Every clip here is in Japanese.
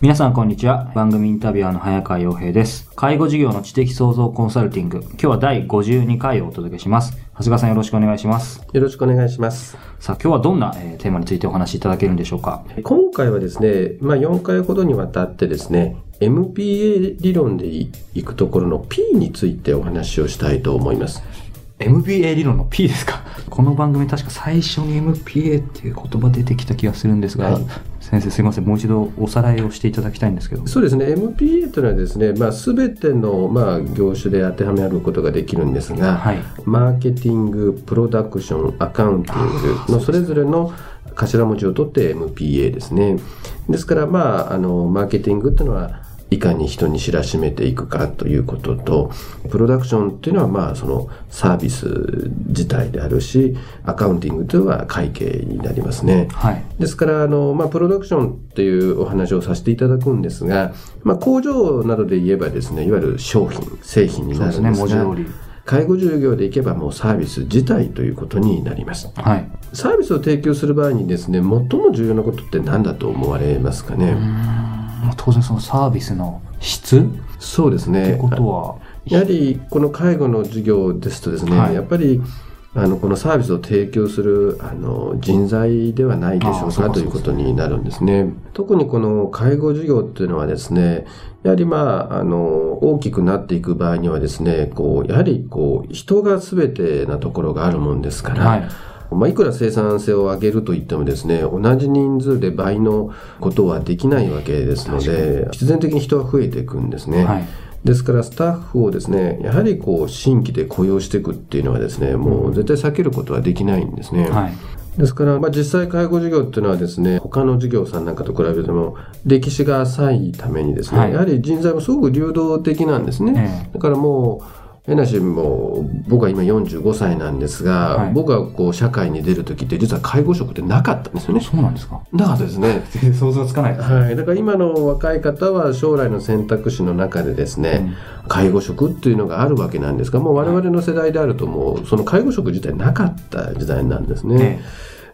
皆さんこんにちは。番組インタビュアーの早川洋平です。介護事業の知的創造コンサルティング。今日は第52回をお届けします。長谷川さんよろしくお願いします。よろしくお願いします。さあ今日はどんな、えー、テーマについてお話しいただけるんでしょうか？今回はですね、まあ4回ほどにわたってですね、MPA 理論でいくところの P についてお話をしたいと思います。MBA 理論の P ですか？この番組確か最初に MPA っていう言葉出てきた気がするんですが、はい、先生すいません。もう一度おさらいをしていただきたいんですけど。そうですね。MPA というのはですね、まあ、全ての、まあ、業種で当てはめることができるんですが、はい、マーケティングプロダクションアカウンティングのそれぞれの頭文字を取って MPA ですね。ですからまああのマーケティングっていうのはいかに人に知らしめていくかということと、プロダクションっていうのはまあそのサービス自体であるし、アカウンティングというのは会計になりますね。はい。ですから、あの、まあプロダクションっていうお話をさせていただくんですが、まあ工場などで言えばですね、いわゆる商品、製品になるんですが。介護従業でいけばもうサービス自体ということになります。はい。サービスを提供する場合にですね、最も重要なことって何だと思われますかね？当然そのサービスの質そうですね。ってことはやはりこの介護の授業ですとですね、はい、やっぱりあのこのサービスを提供するあの人材ではないでしょうかということになるんですね。特にこの介護事業っていうのはですね、やはりまあ、あの、大きくなっていく場合にはですね、こう、やはりこう、人が全てなところがあるもんですから、はいまあ、いくら生産性を上げるといってもですね、同じ人数で倍のことはできないわけですので、必然的に人は増えていくんですね。はいですからスタッフをですね、やはりこう新規で雇用していくっていうのはですね、もう絶対避けることはできないんですね。はい、ですから、まあ、実際介護事業っていうのはですね、他の事業さんなんかと比べても歴史が浅いためにですね、はい、やはり人材もすごく流動的なんですね。だからもう、変なしも僕は今45歳なんですが、はい、僕はこう社会に出る時って実は介護職ってなかったんですよね。そうなんですか？なかったですね。想像つかないです、ね、はい。だから今の若い方は将来の選択肢の中でですね、うん、介護職っていうのがあるわけなんですが、もう我々の世代であるともうその介護職自体なかった時代なんですね。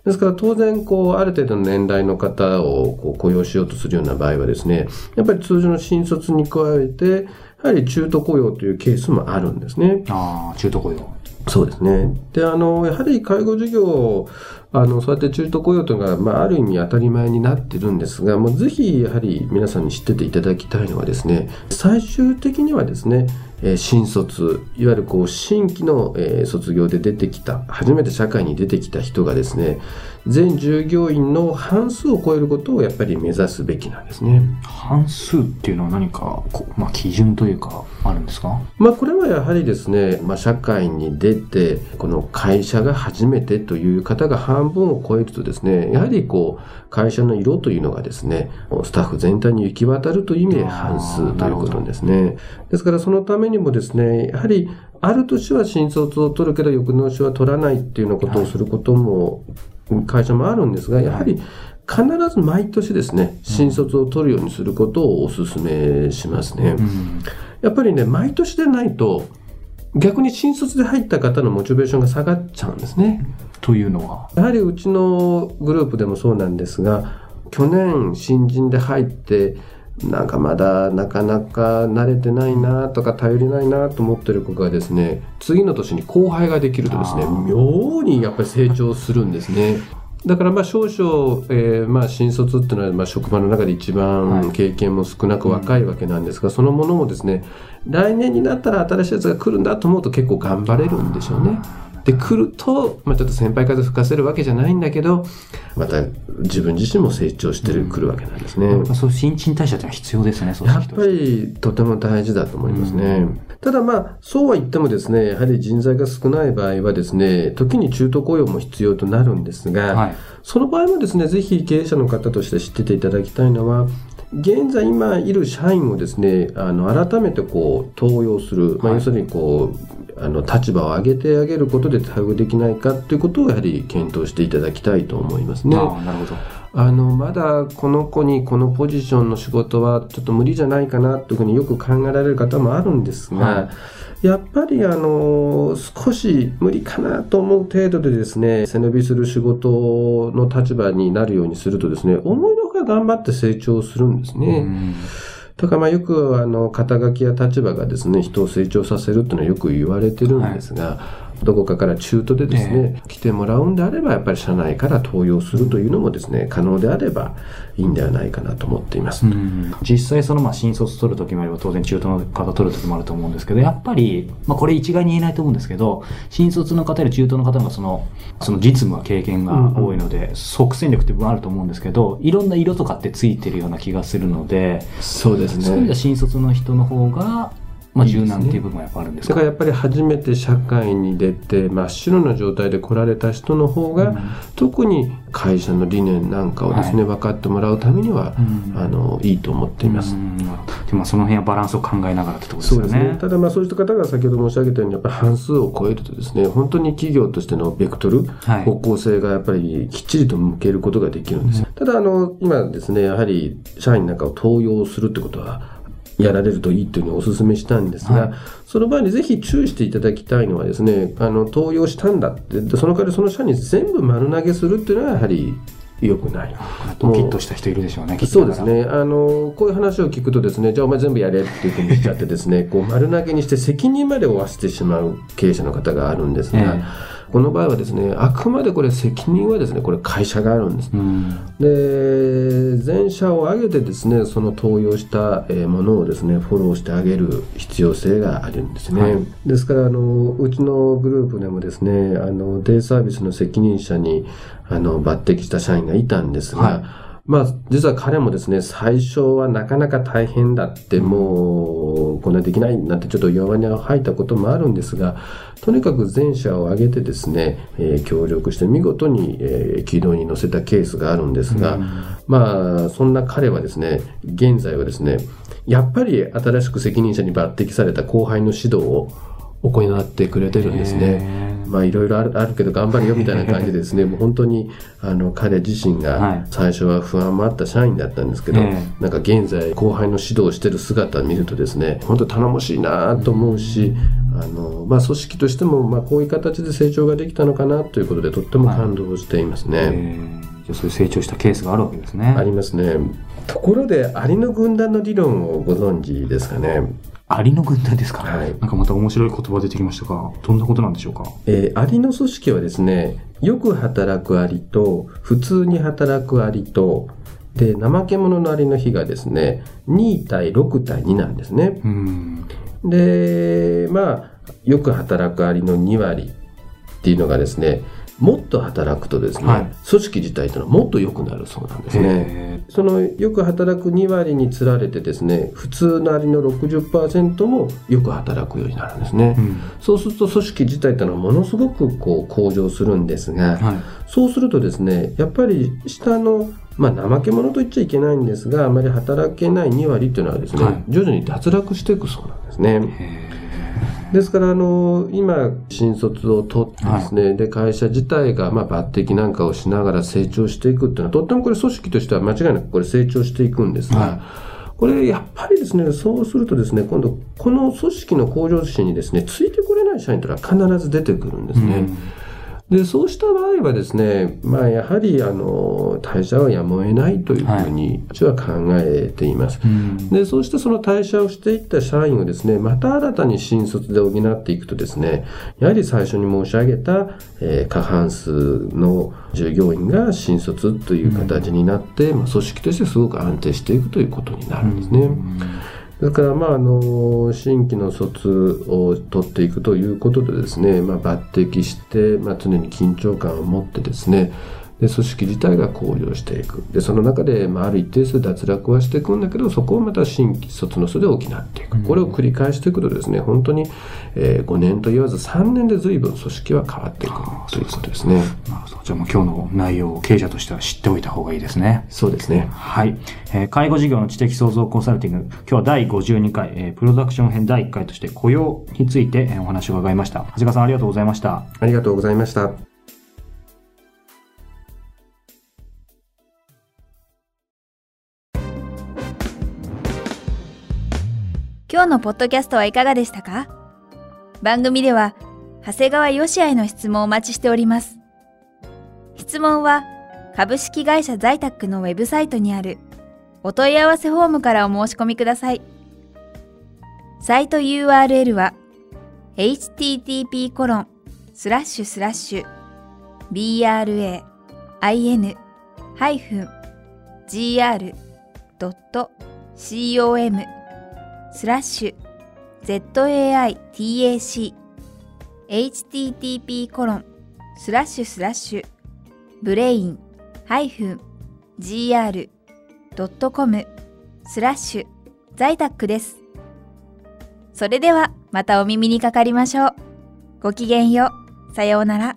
ですから当然こうある程度の年代の方をこう雇用しようとするような場合はですねやっぱり通常の新卒に加えてやはり中途雇用というケースもあるんですね。ああ、中途雇用。そうですね。で、あの、やはり介護事業、あの、そうやって中途雇用というのが、まあ、ある意味当たり前になってるんですが、もうぜひ、やはり皆さんに知ってていただきたいのはですね、最終的にはですね、えー、新卒、いわゆるこう新規の、えー、卒業で出てきた、初めて社会に出てきた人がですね、全従業員の半数を超えることをやっぱり目指すべきなんですね。半数っていうのは何か、まあ、基準というかあるんですか？まあこれはやはりですね、まあ、社会に出て、この会社が初めてという方が半分を超えるとですね、やはりこう、会社の色というのがですね、スタッフ全体に行き渡るという意味で半数ということですね。ですからそのためにもですね、やはりある年は新卒を取るけど翌年は取らないっていうようなことをすることも会社もあるんですが、やはり必ず毎年ですね、新卒を取るようにすることをお勧めしますね。やっぱりね、毎年でないと、逆に新卒で入った方のモチベーションが下がっちゃうんですね。というのは？やはりうちのグループでもそうなんですが、去年新人で入って、なんかまだなかなか慣れてないなとか頼りないなと思ってる子がですね次の年に後輩ができるとですね妙にやっぱり成長するんですね。だからまあ少々、えー、まあ新卒っていうのはまあ職場の中で一番経験も少なく若いわけなんですが、そのものもですね来年になったら新しいやつが来るんだと思うと結構頑張れるんでしょうね。で、来ると、まあちょっと先輩風吹かせるわけじゃないんだけど、また自分自身も成長してる、来るわけなんですね。やっぱそう新陳代謝って必要ですね、やっぱりとても大事だと思いますね。ただまあ、そうは言ってもですね、やはり人材が少ない場合はですね、時に中途雇用も必要となるんですが、はい、その場合もですね、ぜひ経営者の方として知ってていただきたいのは、現在今いる社員をですね、あの、改めてこう、登用する、まあ、要するにこう、あの、立場を上げてあげることで対応できないかということをやはり検討していただきたいと思いますね。なるほど。あの、まだこの子にこのポジションの仕事はちょっと無理じゃないかなというふうによく考えられる方もあるんですが、はい、やっぱりあの、少し無理かなと思う程度でですね、背伸びする仕事の立場になるようにするとですね、思いのほか頑張って成長するんですね。だからまあよくあの肩書きや立場がですね人を成長させるっていうのはよく言われてるんですが、はいどこかから中途でですね、来てもらうんであれば、やっぱり社内から登用するというのもですね、可能であればいいんではないかなと思っています。実際そのまあ新卒取るときもあれば当然中途の方取るときもあると思うんですけど、やっぱり、まあこれ一概に言えないと思うんですけど、新卒の方より中途の方がその、その実務は経験が多いので、即戦力って部分あると思うんですけど、いろんな色とかってついてるような気がするので、そうですね。そういう意味では新卒の人の方が、まあ、柔軟っていう部分はやっぱあるんですか？だからやっぱり初めて社会に出て真っ白な状態で来られた人の方が、うん、特に会社の理念なんかをですね、はい、分かってもらうためには、うん、あのいいと思っています。でもその辺はバランスを考えながらってところですね。そうですね。ただまあそういった方が先ほど申し上げたようにやっぱり半数を超えるとですね、本当に企業としてのベクトル、はい、方向性がやっぱりきっちりと向けることができるんです。うん、ただあの今ですね、やはり社員なんかを登用するってことはやられるといいというふうにお勧めしたんですが、はい、その場合にぜひ注意していただきたいのはですね、あの、登用したんだって、その代わりその社に全部丸投げするっていうのはやはり良くない。ドキッとした人いるでしょうね、そうですね。あの、こういう話を聞くとですね、じゃあお前全部やれっていうふうにしちゃってですね、こう丸投げにして責任まで負わせてしまう経営者の方があるんですが、えーこの場合はですね、あくまでこれ責任はですね、これ会社があるんです。うん、で、全社を挙げてですね、その登用したものをですね、フォローしてあげる必要性があるんですね。はい、ですから、あの、うちのグループでもですね、あの、デイサービスの責任者に、あの、抜擢した社員がいたんですが、はいまあ、実は彼もですね、最初はなかなか大変だって、もう、こんなできないなんてちょっと弱音を吐いたこともあるんですが、とにかく全社を挙げてですね、えー、協力して見事に、えー、軌道に乗せたケースがあるんですが、うん、まあ、そんな彼はですね、現在はですね、やっぱり新しく責任者に抜擢された後輩の指導を行ってくれてるんですね。まあいろいろあるあるけど頑張るよみたいな感じでですね、もう本当にあの彼自身が最初は不安もあった社員だったんですけど、はい、なんか現在後輩の指導をしてる姿を見るとですね、本当頼もしいなと思うし、あの、まあ組織としてもまあこういう形で成長ができたのかなということでとっても感動していますね。はい、そういう成長したケースがあるわけですね。ありますね。ところで、アリの軍団の理論をご存知ですかね？アリの軍隊ですか、はい、なんかまた面白い言葉出てきましたが、どんなことなんでしょうか？えー、アリの組織はですね、よく働くアリと、普通に働くアリと、で、怠け者のアリの比がですね、2対6対2なんですね。で、まあ、よく働くアリの2割っていうのがですね、もっと働くとですね、はい、組織自体というのはもっと良くなるそうなんですね。そのよく働く2割につられてですね、普通なりの60%もよく働くようになるんですね。うん、そうすると組織自体というのはものすごくこう向上するんですが、はい、そうするとですね、やっぱり下のまあ、怠け者と言っちゃいけないんですが、あまり働けない2割というのはですね、はい、徐々に脱落していくそうなんですね。ですから、あの、今、新卒を取ってですね、はい、で、会社自体が、まあ、抜擢なんかをしながら成長していくっていうのは、とってもこれ組織としては間違いなくこれ成長していくんですが、はい。これ、やっぱりですね、そうするとですね、今度、この組織の向上心にですね、ついてこれない社員というのは必ず出てくるんですね。うんで、そうした場合はですね、まあ、やはり、あの、退社はやむを得ないというふうに、うちは考えています。はい、で、そうしてその退社をしていった社員をですね、また新たに新卒で補っていくとですね、やはり最初に申し上げた、えー、過半数の従業員が新卒という形になって、まあ、組織としてすごく安定していくということになるんですね。だから、まあ、あの、新規の卒を取っていくということでですね、まあ、抜擢して、まあ、常に緊張感を持ってですね、で組織自体が向上していく。でその中で、まあ、ある一定数脱落はしていくんだけどそこをまた新規卒の数で補っていく、これを繰り返していくとですね本当に、えー、5年と言わず3年で随分組織は変わっていくということですね。なるほどじゃあもう今日の内容を経営者としては知っておいた方がいいですね。そうですね。はい、えー、介護事業の知的創造コンサルティング。今日は第52回、えー、プロダクション編第1回として雇用について、えー、お話を伺いました。長谷川さんありがとうございました。ありがとうございました今日のポッドキャストはいかがでしたか？番組では、長谷川よしあへの質問をお待ちしております。質問は、株式会社在宅のウェブサイトにあるお問い合わせフォームからお申し込みください。サイト URL は http コロンスラッシュスラッシュ bra-in-gr.com スラッシュ zaitac http コロンスラッシュスラッシュブレインハイフン gr.com スラッシュ在宅です。それではまたお耳にかかりましょう。ごきげんよう。さようなら。